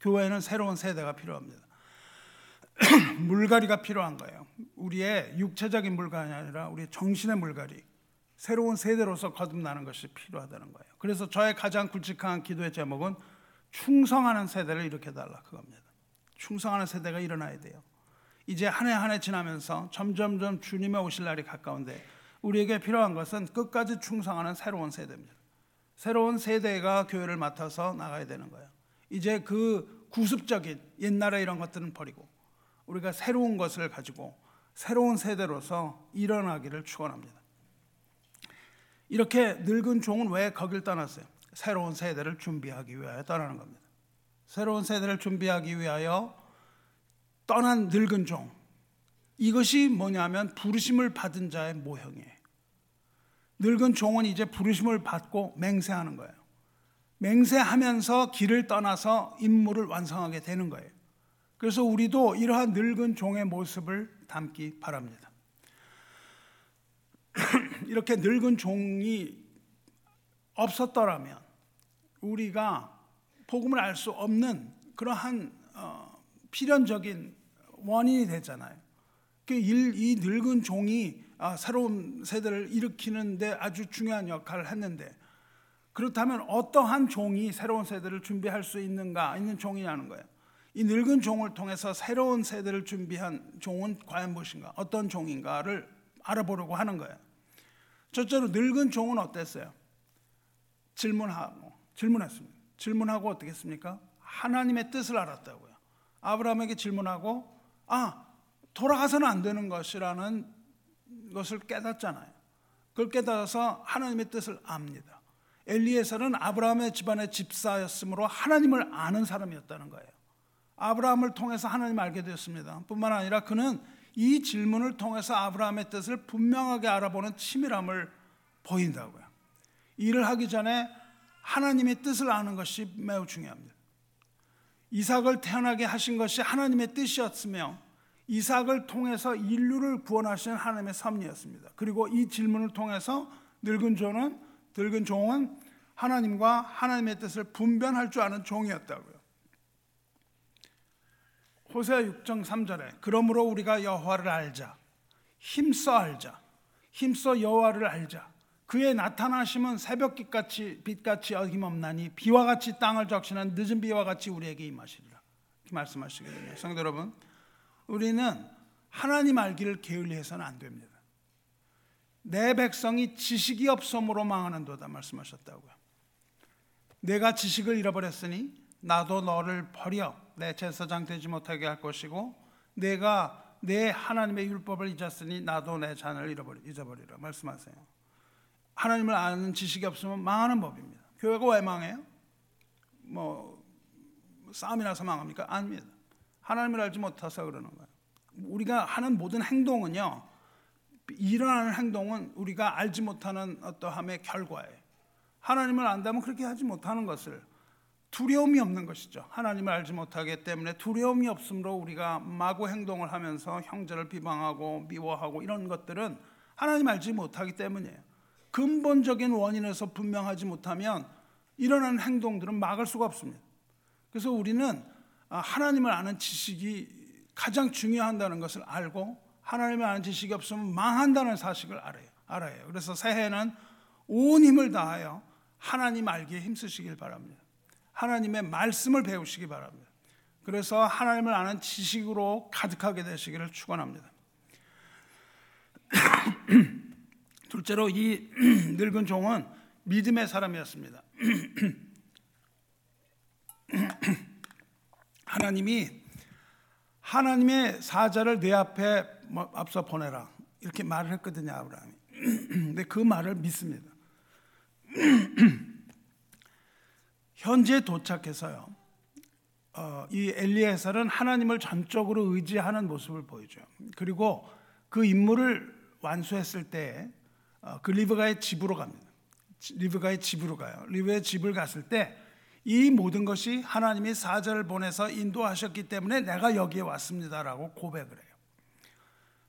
교회는 새로운 세대가 필요합니다. 물갈이가 필요한 거예요. 우리의 육체적인 물갈이 아니라 우리 정신의 물갈이. 새로운 세대로서 거듭나는 것이 필요하다는 거예요. 그래서 저의 가장 굵직한 기도의 제목은 충성하는 세대를 일으켜 달라 그겁니다. 충성하는 세대가 일어나야 돼요. 이제 한 해 한 해 지나면서 점점점 주님의 오실 날이 가까운데 우리에게 필요한 것은 끝까지 충성하는 새로운 세대입니다. 새로운 세대가 교회를 맡아서 나가야 되는 거예요. 이제 그 구습적인 옛날에 이런 것들은 버리고 우리가 새로운 것을 가지고 새로운 세대로서 일어나기를 축원합니다. 이렇게 늙은 종은 왜 거길 떠났어요? 새로운 세대를 준비하기 위하여 떠나는 겁니다. 새로운 세대를 준비하기 위하여 떠난 늙은 종. 이것이 뭐냐면 부르심을 받은 자의 모형이에요. 늙은 종은 이제 부르심을 받고 맹세하는 거예요. 맹세하면서 길을 떠나서 임무를 완성하게 되는 거예요. 그래서 우리도 이러한 늙은 종의 모습을 담기 바랍니다. 이렇게 늙은 종이 없었더라면 우리가 복음을 알 수 없는 그러한 어, 필연적인 원인이 되잖아요. 그이 늙은 종이 아, 새로운 세대를 일으키는데 아주 중요한 역할을 했는데 그렇다면 어떠한 종이 새로운 세대를 준비할 수 있는가 있는 종이냐는 거예요. 이 늙은 종을 통해서 새로운 세대를 준비한 종은 과연 무엇인가? 어떤 종인가를 알아보려고 하는 거예요. 첫째로 늙은 종은 어땠어요? 질문하고 질문했습니다. 질문하고 어떻게 했습니까? 하나님의 뜻을 알았다고요. 아브라함에게 질문하고 아 돌아가서는 안 되는 것이라는 것을 깨닫잖아요. 그걸 깨달아서 하나님의 뜻을 압니다. 엘리에서는 아브라함의 집안의 집사였으므로 하나님을 아는 사람이었다는 거예요. 아브라함을 통해서 하나님 알게 되었습니다. 뿐만 아니라 그는 이 질문을 통해서 아브라함의 뜻을 분명하게 알아보는 치밀함을 보인다고요. 일을 하기 전에 하나님의 뜻을 아는 것이 매우 중요합니다. 이삭을 태어나게 하신 것이 하나님의 뜻이었으며 이삭을 통해서 인류를 구원하시는 하나님의 섭리였습니다. 그리고 이 질문을 통해서 늙은 종은 늙은 종은 하나님과 하나님의 뜻을 분별할 줄 아는 종이었다고요. 호세아 6장 3절에 그러므로 우리가 여호와를 알자. 힘써 알자. 힘써 여호와를 알자. 그의 나타나심은 새벽빛같이 빛같이 어김없나니 비와 같이 땅을 적시는 늦은 비와 같이 우리에게 임하시리라. 이렇게 말씀하시거든요. 성도 여러분 우리는 하나님 알기를 게을리해서는 안 됩니다. 내 백성이 지식이 없음으로 망하는도다 말씀하셨다고요. 내가 지식을 잃어버렸으니 나도 너를 버려 내 제사장 되지 못하게 할 것이고 내가 내 하나님의 율법을 잊었으니 나도 내 잔을 잃어버리, 잊어버리라 말씀하세요. 하나님을 아는 지식이 없으면 망하는 법입니다. 교회가 왜 망해요? 뭐 싸움이 나서 망합니까? 아닙니다. 하나님을 알지 못해서 그러는 거예요. 우리가 하는 모든 행동은요. 일어나는 행동은 우리가 알지 못하는 어떠함의 결과예요. 하나님을 안다면 그렇게 하지 못하는 것을 두려움이 없는 것이죠. 하나님을 알지 못하기 때문에 두려움이 없으므로 우리가 마구 행동을 하면서 형제를 비방하고 미워하고 이런 것들은 하나님 알지 못하기 때문이에요. 근본적인 원인에서 분명하지 못하면 일어나는 행동들은 막을 수가 없습니다. 그래서 우리는 아, 하나님을 아는 지식이 가장 중요한다는 것을 알고 하나님을 아는 지식이 없으면 망한다는 사실을 알아요. 알아요. 그래서 새해는 온 힘을 다하여 하나님 알기에 힘쓰시길 바랍니다. 하나님의 말씀을 배우시기 바랍니다. 그래서 하나님을 아는 지식으로 가득하게 되시기를 축원합니다. 둘째로 이 늙은 종은 믿음의 사람이었습니다. 하나님이 하나님의 사자를 내 앞에 뭐 앞서 보내라 이렇게 말을 했거든요 아브라함이. 근데 그 말을 믿습니다. 현재 도착해서요. 어, 이 엘리에셀은 하나님을 전적으로 의지하는 모습을 보여줘요. 그리고 그 임무를 완수했을 때그 어, 리브가의 집으로 갑니다. 리브가의 집으로 가요. 리브의 집을 갔을 때 이 모든 것이 하나님이 사자를 보내서 인도하셨기 때문에 내가 여기에 왔습니다라고 고백을 해요.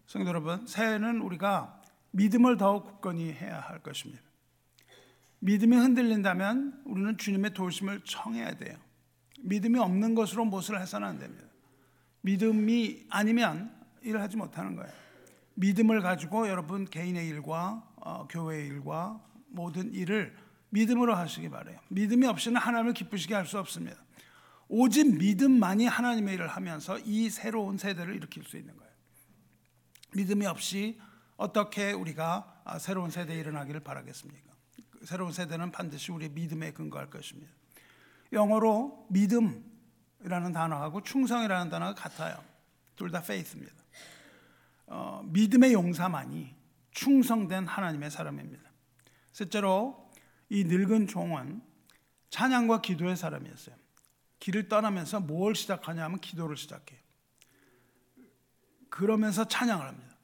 성도 여러분, 새해는 우리가 믿음을 더욱 굳건히 해야 할 것입니다. 믿음이 흔들린다면 우리는 주님의 도우심을 청해야 돼요. 믿음이 없는 것으로 무엇을 해서는 안 됩니다. 믿음이 아니면 일을 하지 못하는 거예요. 믿음을 가지고 여러분 개인의 일과 어, 교회의 일과 모든 일을 믿음으로 하시기 바래요. 믿음이 없이는 하나님을 기쁘시게 할 수 없습니다. 오직 믿음만이 하나님의 일을 하면서 이 새로운 세대를 일으킬 수 있는 거예요. 믿음이 없이 어떻게 우리가 아, 새로운 세대에 일어나기를 바라겠습니까? 새로운 세대는 반드시 우리의 믿음에 근거할 것입니다. 영어로 믿음이라는 단어하고 충성이라는 단어가 같아요. 둘 다 faith입니다. 어, 믿음의 용사만이 충성된 하나님의 사람입니다. 셋째로 이 늙은 종은 찬양과 기도의 사람이었어요. 길을 떠나면서 뭘 시작하냐 하면 기도를 시작해요. 그러면서 찬양을 합니다.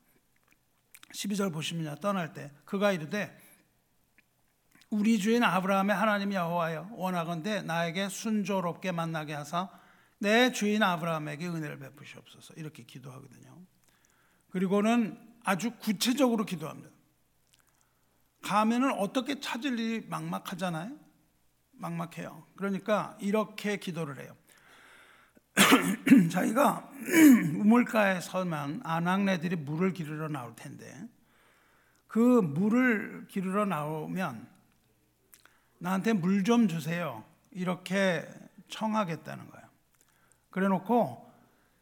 12절 보시면 떠날 때 그가 이르되 우리 주인 아브라함의 하나님 여호와여 원하건대 나에게 순조롭게 만나게 하사 내 주인 아브라함에게 은혜를 베푸시옵소서 이렇게 기도하거든요. 그리고는 아주 구체적으로 기도합니다. 가면은 어떻게 찾을 일이 막막하잖아요. 막막해요. 그러니까 이렇게 기도를 해요. 자기가 우물가에 서면 아낙네들이 물을 기르러 나올 텐데 그 물을 기르러 나오면 나한테 물 좀 주세요. 이렇게 청하겠다는 거예요. 그래 놓고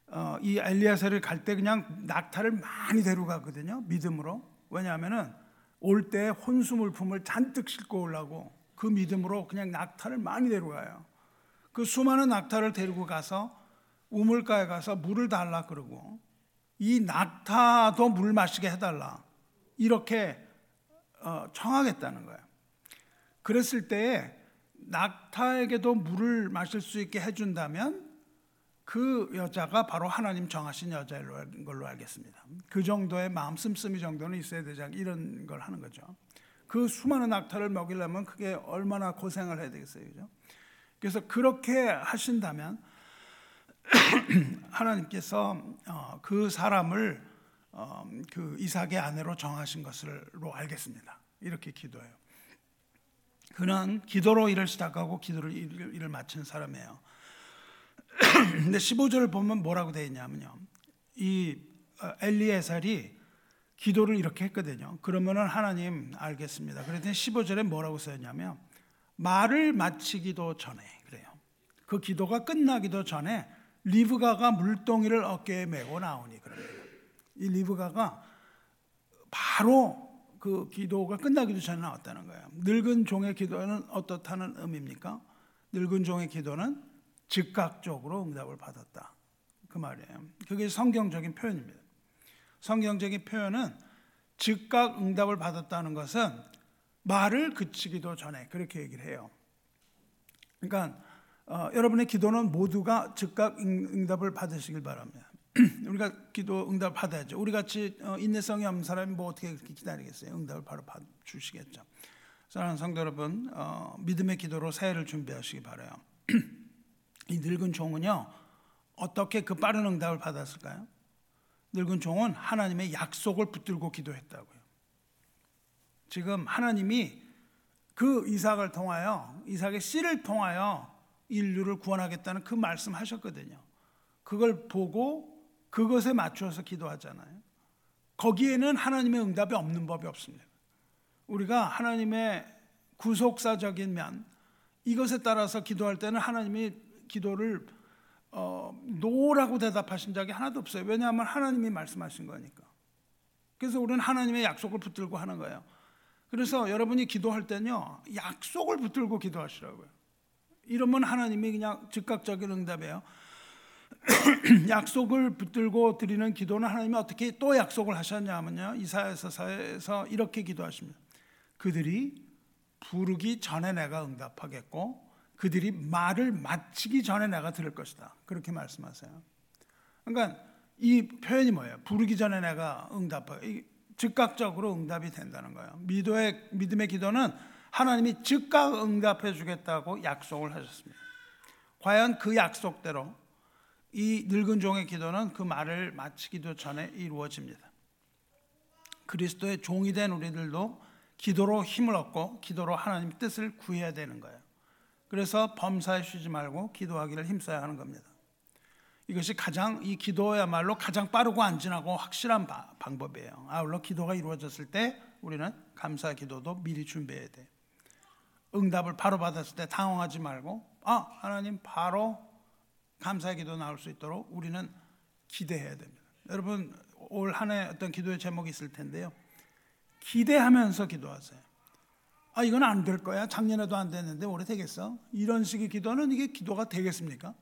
어, 이 엘리야세를 갈 때 그냥 낙타를 많이 데려가거든요. 믿음으로. 왜냐하면은 올 때 혼수 물품을 잔뜩 싣고 오려고 그 믿음으로 그냥 낙타를 많이 데려가요. 그 수많은 낙타를 데리고 가서 우물가에 가서 물을 달라 그러고 이 낙타도 물 마시게 해달라 이렇게 어, 청하겠다는 거예요. 그랬을 때에 낙타에게도 물을 마실 수 있게 해준다면 그 여자가 바로 하나님 정하신 여자인 걸로 알겠습니다. 그 정도의 마음 씀씀이 정도는 있어야 되지 않 이런 걸 하는 거죠. 그 수많은 낙타를 먹이려면 그게 얼마나 고생을 해야 되겠어요, 그죠? 그래서 그렇게 하신다면 하나님께서 어, 그 사람을 어, 그 이삭의 아내로 정하신 것으로 알겠습니다. 이렇게 기도해요. 그는 기도로 일을 시작하고 기도를 일을 마친 사람이에요. 근데 15절을 보면 뭐라고 되어 있냐면요. 이 어, 엘리에살이 기도를 이렇게 했거든요. 그러면은 하나님 알겠습니다. 그랬더니 15절에 뭐라고 써있냐면 말을 마치기도 전에 그래요. 그 기도가 끝나기도 전에 리브가가 물동이를 어깨에 메고 나오니 그럽니다. 이 리브가가 바로 그 기도가 끝나기도 전에 나왔다는 거예요. 늙은 종의 기도는 어떻다는 의미입니까? 늙은 종의 기도는 즉각적으로 응답을 받았다. 그 말이에요. 그게 성경적인 표현입니다. 성경적인 표현은 즉각 응답을 받았다는 것은 말을 그치기도 전에 그렇게 얘기를 해요. 그러니까 어, 여러분의 기도는 모두가 즉각 응답을 받으시길 바랍니다. 우리가 기도 응답 받아야죠. 우리 같이 어, 인내성이 없는 사람이 뭐 어떻게 그렇게 기다리겠어요? 응답을 바로 받 주시겠죠. 사랑하는 성도 여러분, 어, 믿음의 기도로 새해를 준비하시기 바라요. 이 늙은 종은요 어떻게 그 빠른 응답을 받았을까요? 늙은 종은 하나님의 약속을 붙들고 기도했다고요. 지금 하나님이 그 이삭을 통하여 이삭의 씨를 통하여 인류를 구원하겠다는 그 말씀하셨거든요. 그걸 보고 그것에 맞추어서 기도하잖아요. 거기에는 하나님의 응답이 없는 법이 없습니다. 우리가 하나님의 구속사적인 면 이것에 따라서 기도할 때는 하나님이 기도를 어, 노라고 대답하신 적이 하나도 없어요. 왜냐하면 하나님이 말씀하신 거니까. 그래서 우리는 하나님의 약속을 붙들고 하는 거예요. 그래서 여러분이 기도할 때는요, 약속을 붙들고 기도하시라고요. 이러면 하나님이 그냥 즉각적인 응답이에요. 약속을 붙들고 드리는 기도는 하나님이 어떻게 또 약속을 하셨냐면요. 이사야서에서 이렇게 기도하십니다. 그들이 부르기 전에 내가 응답하겠고 그들이 말을 마치기 전에 내가 들을 것이다. 그렇게 말씀하세요. 그러니까 이 표현이 뭐예요? 부르기 전에 내가 응답하. 즉각적으로 응답이 된다는 거예요. 믿음의 믿음의 기도는 하나님이 즉각 응답해 주겠다고 약속을 하셨습니다. 과연 그 약속대로 이 늙은 종의 기도는 그 말을 마치기도 전에 이루어집니다. 그리스도의 종이 된 우리들도 기도로 힘을 얻고 기도로 하나님 뜻을 구해야 되는 거예요. 그래서 범사에 쉬지 말고 기도하기를 힘써야 하는 겁니다. 이것이 가장 이 기도야말로 가장 빠르고 안전하고 확실한 바, 방법이에요. 아울러 기도가 이루어졌을 때 우리는 감사 기도도 미리 준비해야 돼. 응답을 바로 받았을 때 당황하지 말고 아 하나님 바로 감사 기도 나올 수 있도록 우리는 기대해야 됩니다. 여러분 올 한 해 어떤 기도의 제목이 있을 텐데요. 기대하면서 기도하세요. 아 이건 안 될 거야. 작년에도 안 됐는데 올해 되겠어? 이런 식의 기도는 이게 기도가 되겠습니까?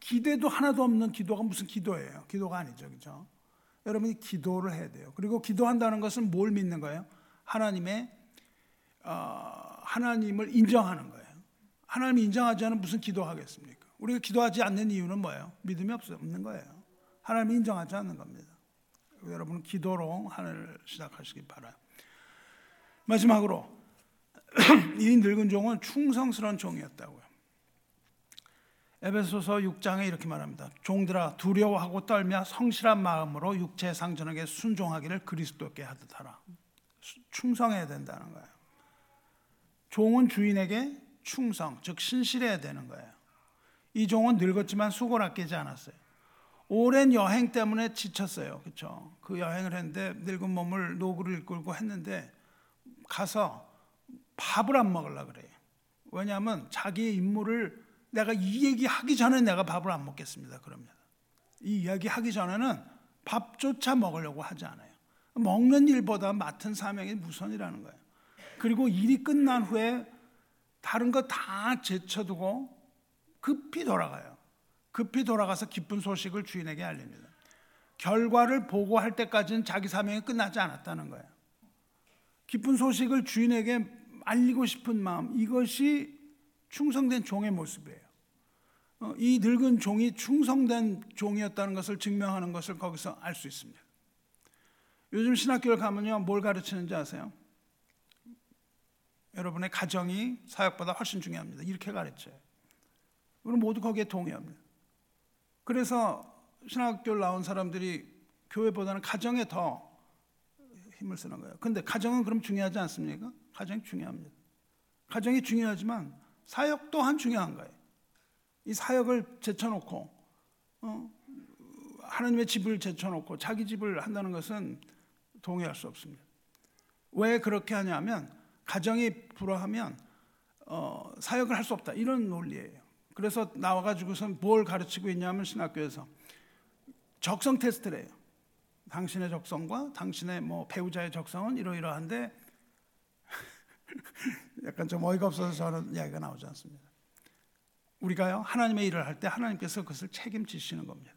기대도 하나도 없는 기도가 무슨 기도예요? 기도가 아니죠, 그렇죠? 여러분이 기도를 해야 돼요. 그리고 기도한다는 것은 뭘 믿는 거예요? 하나님의 어, 하나님을 인정하는 거예요. 하나님이 인정하지 않으면 무슨 기도하겠습니까? 우리가 기도하지 않는 이유는 뭐예요? 믿음이 없는 거예요. 하나님이 인정하지 않는 겁니다. 여러분 기도로 하늘을 시작하시기 바라요. 마지막으로 이 늙은 종은 충성스러운 종이었다고요. 에베소서 6장에 이렇게 말합니다. 종들아 두려워하고 떨며 성실한 마음으로 육체 상전에게 순종하기를 그리스도께 하듯 하라. 충성해야 된다는 거예요. 종은 주인에게 충성, 즉 신실해야 되는 거예요. 이 종은 늙었지만 수고를 아끼지 않았어요. 오랜 여행 때문에 지쳤어요. 그렇죠? 그 여행을 했는데 늙은 몸을 노구를 이끌고 했는데 가서 밥을 안 먹으려 그래요. 왜냐하면 자기의 임무를 내가 이 얘기 하기 전에 내가 밥을 안 먹겠습니다. 그럽니다. 이 이야기 하기 전에는 밥조차 먹으려고 하지 않아요. 먹는 일보다 맡은 사명이 우선이라는 거예요. 그리고 일이 끝난 후에 다른 거 다 제쳐두고 급히 돌아가요. 급히 돌아가서 기쁜 소식을 주인에게 알립니다. 결과를 보고할 때까지는 자기 사명이 끝나지 않았다는 거예요. 기쁜 소식을 주인에게 알리고 싶은 마음, 이것이 충성된 종의 모습이에요. 어, 이 늙은 종이 충성된 종이었다는 것을 증명하는 것을 거기서 알 수 있습니다. 요즘 신학교를 가면요, 뭘 가르치는지 아세요? 여러분의 가정이 사역보다 훨씬 중요합니다. 이렇게 가르쳐요. 우리 모두 거기에 동의합니다. 그래서 신학교를 나온 사람들이 교회보다는 가정에 더 힘을 쓰는 거예요. 근데 가정은 그럼 중요하지 않습니까? 가정이 중요합니다. 가정이 중요하지만 사역 또한 중요한 거예요. 이 사역을 제쳐놓고 어, 하나님의 집을 제쳐놓고 자기 집을 한다는 것은 동의할 수 없습니다. 왜 그렇게 하냐면 가정이 불화하면 어, 사역을 할 수 없다 이런 논리예요. 그래서 나와가지고선 뭘 가르치고 있냐면 신학교에서 적성 테스트래요. 당신의 적성과 당신의 뭐 배우자의 적성은 이러이러한데 약간 좀 어이가 없어서 저는 이야기가 나오지 않습니다. 우리가요 하나님의 일을 할 때 하나님께서 그것을 책임지시는 겁니다.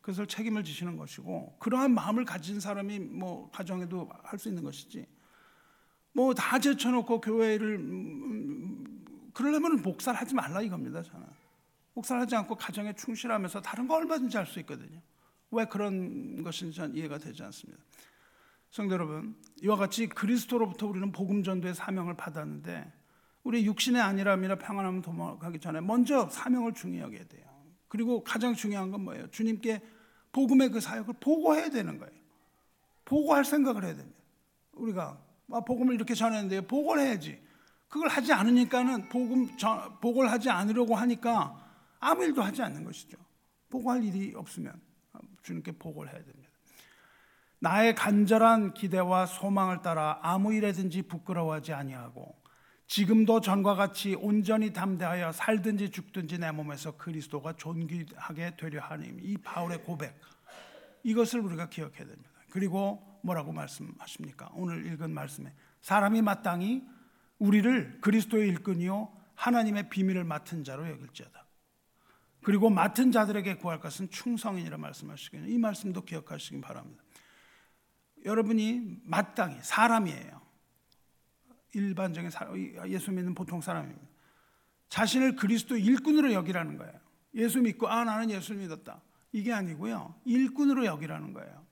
그것을 책임을 지시는 것이고 그러한 마음을 가진 사람이 뭐 가정에도 할 수 있는 것이지 뭐 다 제쳐놓고 교회를 음, 음, 그러려면 목살하지 말라 이겁니다 저는 목살하지 않고 가정에 충실하면서 다른 거 얼마든지 할 수 있거든요. 왜 그런 것인지 전 이해가 되지 않습니다. 성도 여러분, 이와 같이 그리스도로부터 우리는 복음 전도의 사명을 받았는데 우리 육신의 안일함이나 평안함을 도모하기 전에 먼저 사명을 여겨야 돼요. 그리고 가장 중요한 건 뭐예요? 주님께 복음의 그 사역을 보고해야 되는 거예요. 보고할 생각을 해야 됩니다. 우리가 아, 복음을 이렇게 전했는데 보고를 해야지. 그걸 하지 않으니까는 복음 전, 보고를 하지 않으려고 하니까 아무 일도 하지 않는 것이죠. 보고할 일이 없으면 주님께 보고를 해야 됩니다. 나의 간절한 기대와 소망을 따라 아무 일에든지 부끄러워하지 아니하고 지금도 전과 같이 온전히 담대하여 살든지 죽든지 내 몸에서 그리스도가 존귀하게 되려 하니 이 바울의 고백 이것을 우리가 기억해야 됩니다. 그리고 뭐라고 말씀하십니까? 오늘 읽은 말씀에 사람이 마땅히 우리를 그리스도의 일꾼이요 하나님의 비밀을 맡은 자로 여길지어다. 그리고 맡은 자들에게 구할 것은 충성이라 말씀하시거든요. 이 말씀도 기억하시기 바랍니다. 여러분이 마땅히 사람이에요. 일반적인 사람, 예수 믿는 보통 사람입니다. 자신을 그리스도 일꾼으로 여기라는 거예요. 예수 믿고 아 나는 예수 믿었다. 이게 아니고요. 일꾼으로 여기라는 거예요.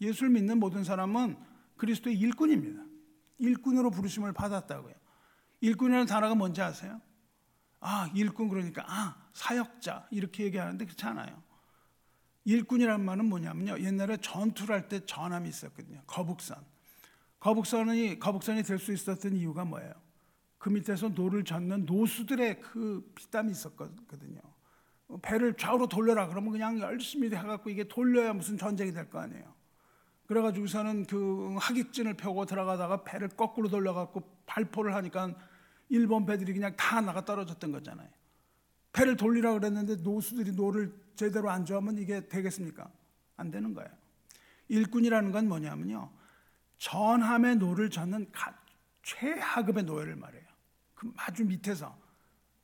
예수를 믿는 모든 사람은 그리스도의 일꾼입니다. 일꾼으로 부르심을 받았다고요. 일꾼이라는 단어가 뭔지 아세요? 아, 일꾼 그러니까 아, 사역자 이렇게 얘기하는데 그렇지 않아요. 일꾼이라는 말은 뭐냐면요. 옛날에 전투를 할 때 전함이 있었거든요. 거북선. 거북선이 거북선이 될 수 있었던 이유가 뭐예요? 그 밑에서 노를 젓는 노수들의 그 피땀이 있었거든요. 배를 좌우로 돌려라 그러면 그냥 열심히 해갖고 이게 돌려야 무슨 전쟁이 될 거 아니에요. 그래가지고서는 그 학익진을 펴고 들어가다가 배를 거꾸로 돌려갖고 발포를 하니까 일본 배들이 그냥 다 나가 떨어졌던 거잖아요. 배를 돌리라 그랬는데 노수들이 노를 제대로 안 저어가면 이게 되겠습니까? 안 되는 거예요. 일꾼이라는 건 뭐냐면요. 전함의 노를 젓는 최하급의 노예를 말해요. 그 아주 밑에서.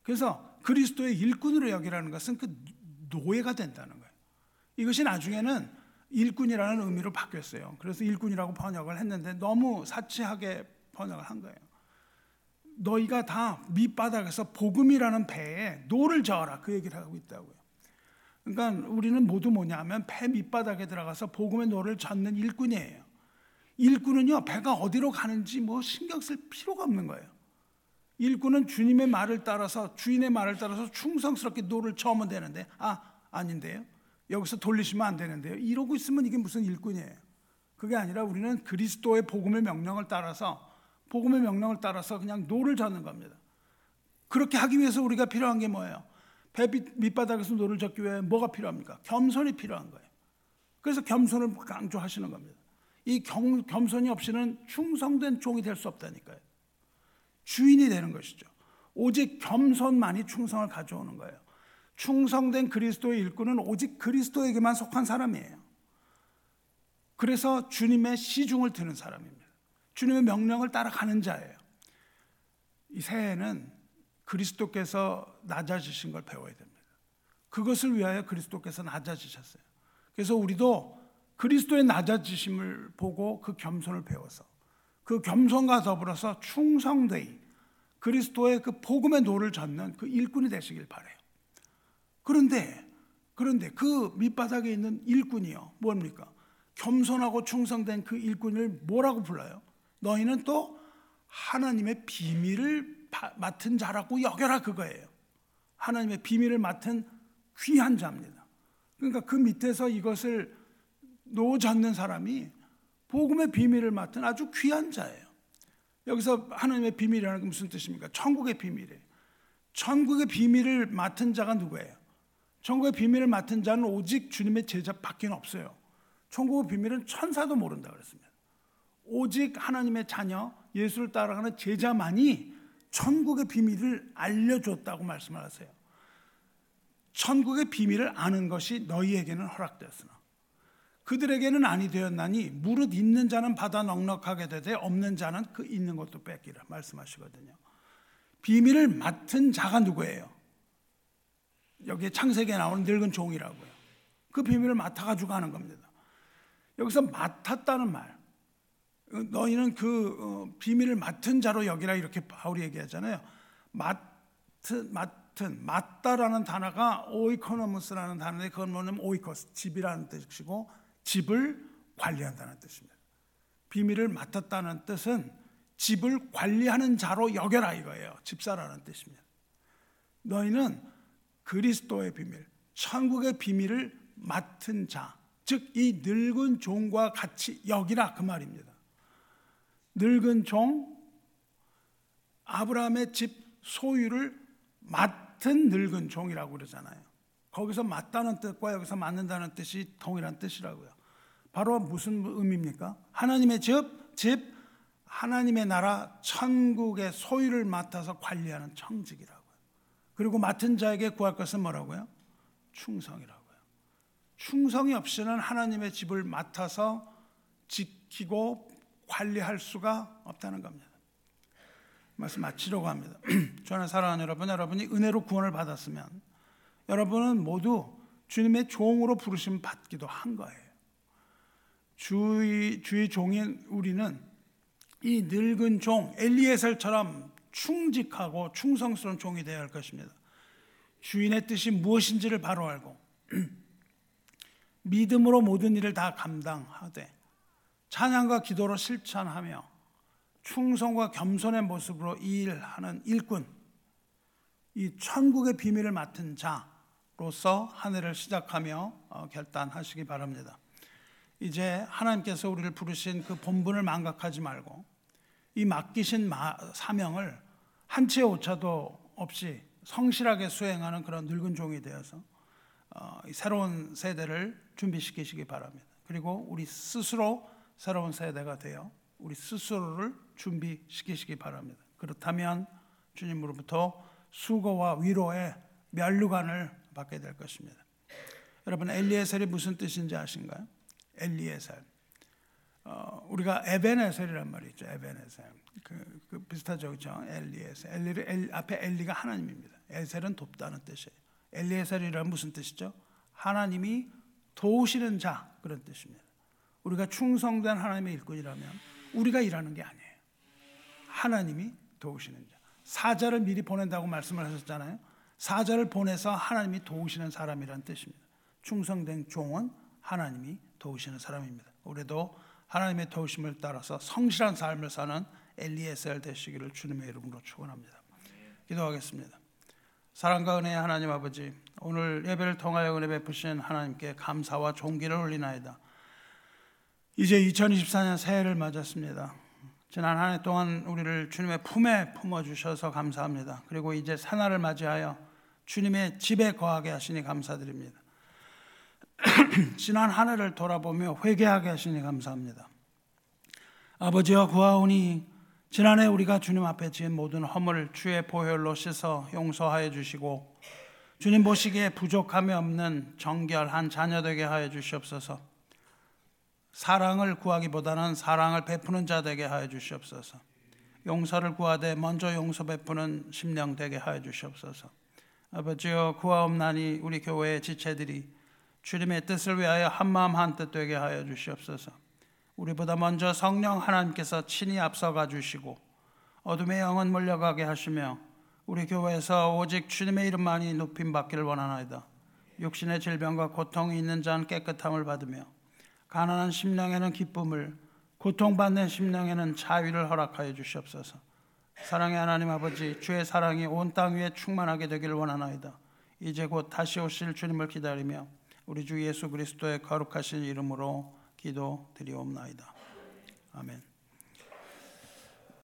그래서 그리스도의 일꾼으로 여기라는 것은 그 노예가 된다는 거예요. 이것이 나중에는 일꾼이라는 의미로 바뀌었어요. 그래서 일꾼이라고 번역을 했는데 너무 사치하게 번역을 한 거예요. 너희가 다 밑바닥에서 복음이라는 배에 노를 저어라 그 얘기를 하고 있다고요. 그러니까 우리는 모두 뭐냐면 배 밑바닥에 들어가서 복음의 노를 젓는 일꾼이에요. 일꾼은요 배가 어디로 가는지 뭐 신경 쓸 필요가 없는 거예요. 일꾼은 주님의 말을 따라서 주인의 말을 따라서 충성스럽게 노를 저으면 되는데 아 아닌데요. 여기서 돌리시면 안 되는데요. 이러고 있으면 이게 무슨 일꾼이에요. 그게 아니라 우리는 그리스도의 복음의 명령을 따라서 복음의 명령을 따라서 그냥 노를 젓는 겁니다. 그렇게 하기 위해서 우리가 필요한 게 뭐예요? 배 밑바닥에서 노를 젓기 위해 뭐가 필요합니까? 겸손이 필요한 거예요. 그래서 겸손을 강조하시는 겁니다. 이 겸, 겸손이 없이는 충성된 종이 될 수 없다니까요. 주인이 되는 것이죠. 오직 겸손만이 충성을 가져오는 거예요. 충성된 그리스도의 일꾼은 오직 그리스도에게만 속한 사람이에요. 그래서 주님의 시중을 드는 사람입니다. 주님의 명령을 따라가는 자예요. 이 새해는 그리스도께서 낮아지신 걸 배워야 됩니다. 그것을 위하여 그리스도께서 낮아지셨어요. 그래서 우리도 그리스도의 낮아지심을 보고 그 겸손을 배워서 그 겸손과 더불어서 충성되이 그리스도의 그 복음의 노를 젓는 그 일꾼이 되시길 바래요. 그런데 그런데 그 밑바닥에 있는 일꾼이요. 뭡니까? 겸손하고 충성된 그 일꾼을 뭐라고 불러요? 너희는 또 하나님의 비밀을 맡은 자라고 여겨라 그거예요. 하나님의 비밀을 맡은 귀한 자입니다. 그러니까 그 밑에서 이것을 놓젓는 사람이 복음의 비밀을 맡은 아주 귀한 자예요. 여기서 하나님의 비밀이라는 게 무슨 뜻입니까? 천국의 비밀이에요. 천국의 비밀을 맡은 자가 누구예요? 천국의 비밀을 맡은 자는 오직 주님의 제자밖에 없어요. 천국의 비밀은 천사도 모른다 그랬습니다. 오직 하나님의 자녀 예수를 따라가는 제자만이 천국의 비밀을 알려줬다고 말씀을 하세요. 천국의 비밀을 아는 것이 너희에게는 허락되었으나 그들에게는 아니 되었나니 무릇 있는 자는 받아 넉넉하게 되되 없는 자는 그 있는 것도 뺏기라 말씀하시거든요. 비밀을 맡은 자가 누구예요? 여기에 창세기에 나오는 늙은 종이라고요. 그 비밀을 맡아가지고 가는 겁니다. 여기서 맡았다는 말. 너희는 그 어, 비밀을 맡은 자로 여기라 이렇게 바울이 얘기하잖아요. 맡은, 맡은, 맡다라는 단어가 오이코노무스라는 단어인데 그건 뭐냐면 오이코스, 집이라는 뜻이고 집을 관리한다는 뜻입니다. 비밀을 맡았다는 뜻은 집을 관리하는 자로 여겨라 이거예요. 집사라는 뜻입니다. 너희는 그리스도의 비밀, 천국의 비밀을 맡은 자, 즉 이 늙은 종과 같이 여기라 그 말입니다. 늙은 종, 아브라함의 집 소유를 맡은 늙은 종이라고 그러잖아요. 거기서 맡다는 뜻과 여기서 맡는다는 뜻이 동일한 뜻이라고요. 바로 무슨 의미입니까? 하나님의 집, 집, 하나님의 나라, 천국의 소유를 맡아서 관리하는 청직이라고요. 그리고 맡은 자에게 구할 것은 뭐라고요? 충성이라고요. 충성이 없이는 하나님의 집을 맡아서 지키고 관리할 수가 없다는 겁니다. 말씀 마치려고 합니다. 저는 사랑하는 여러분, 여러분이 은혜로 구원을 받았으면 여러분은 모두 주님의 종으로 부르심 받기도 한 거예요. 주의, 주의 종인 우리는 이 늙은 종, 엘리에셀처럼 충직하고 충성스러운 종이 되어야 할 것입니다. 주인의 뜻이 무엇인지를 바로 알고 믿음으로 모든 일을 다 감당하되 찬양과 기도로 실천하며 충성과 겸손의 모습으로 일하는 일꾼, 이 천국의 비밀을 맡은 자로서 한 해를 시작하며 어, 결단하시기 바랍니다. 이제 하나님께서 우리를 부르신 그 본분을 망각하지 말고 이 맡기신 사명을 한채 오차도 없이 성실하게 수행하는 그런 늙은 종이 되어서 어, 새로운 세대를 준비시키시기 바랍니다. 그리고 우리 스스로 새로운 세대가 되어 우리 스스로를 준비시키시기 바랍니다. 그렇다면 주님으로부터 수고와 위로의 면류관을 받게 될 것입니다. 여러분 엘리에셀이 무슨 뜻인지 아신가요? 엘리에셀. 어, 우리가 에베네셀이란 말이 있죠. 에베네셀. 그, 그 비슷하죠, 그렇죠? 엘리에셀. 엘리를 엘, 앞에 엘리가 하나님입니다. 에셀은 돕다는 뜻이에요. 엘리에셀이란 무슨 뜻이죠? 하나님이 도우시는 자 그런 뜻입니다. 우리가 충성된 하나님의 일꾼이라면 우리가 일하는 게 아니에요. 하나님이 도우시는 자. 사자를 미리 보낸다고 말씀을 하셨잖아요. 사자를 보내서 하나님이 도우시는 사람이란 뜻입니다. 충성된 종은 하나님이 도우시는 사람입니다. 우리도 하나님의 도우심을 따라서 성실한 삶을 사는 엘리에셀 되시기를 주님의 이름으로 축원합니다. 기도하겠습니다. 사랑과 은혜의 하나님 아버지, 오늘 예배를 통하여 은혜 베푸신 하나님께 감사와 존귀를 올리나이다. 이제 2024년 새해를 맞았습니다. 지난 한 해 동안 우리를 주님의 품에 품어 주셔서 감사합니다. 그리고 이제 새날을 맞이하여 주님의 집에 거하게 하시니 감사드립니다. 지난 한 해를 돌아보며 회개하게 하시니 감사합니다. 아버지와 구하오니 지난해 우리가 주님 앞에 지은 모든 허물 주의 보혈로 씻어 용서하여 주시고 주님 보시기에 부족함이 없는 정결한 자녀 되게 하여 주시옵소서. 사랑을 구하기보다는 사랑을 베푸는 자 되게 하여 주시옵소서. 용서를 구하되 먼저 용서 베푸는 심령 되게 하여 주시옵소서. 아버지여 구하옵나니 우리 교회의 지체들이 주님의 뜻을 위하여 한 마음 한 뜻 되게 하여 주시옵소서. 우리보다 먼저 성령 하나님께서 친히 앞서가 주시고 어둠의 영은 몰려가게 하시며 우리 교회에서 오직 주님의 이름만이 높임 받기를 원하나이다. 육신의 질병과 고통이 있는 자는 깨끗함을 받으며 가난한 심령에는 기쁨을 고통받는 심령에는 자유를 허락하여 주시옵소서. 사랑의 하나님 아버지 주의 사랑이 온 땅 위에 충만하게 되기를 원하나이다. 이제 곧 다시 오실 주님을 기다리며 우리 주 예수 그리스도의 거룩하신 이름으로 기도 드리옵나이다. 아멘.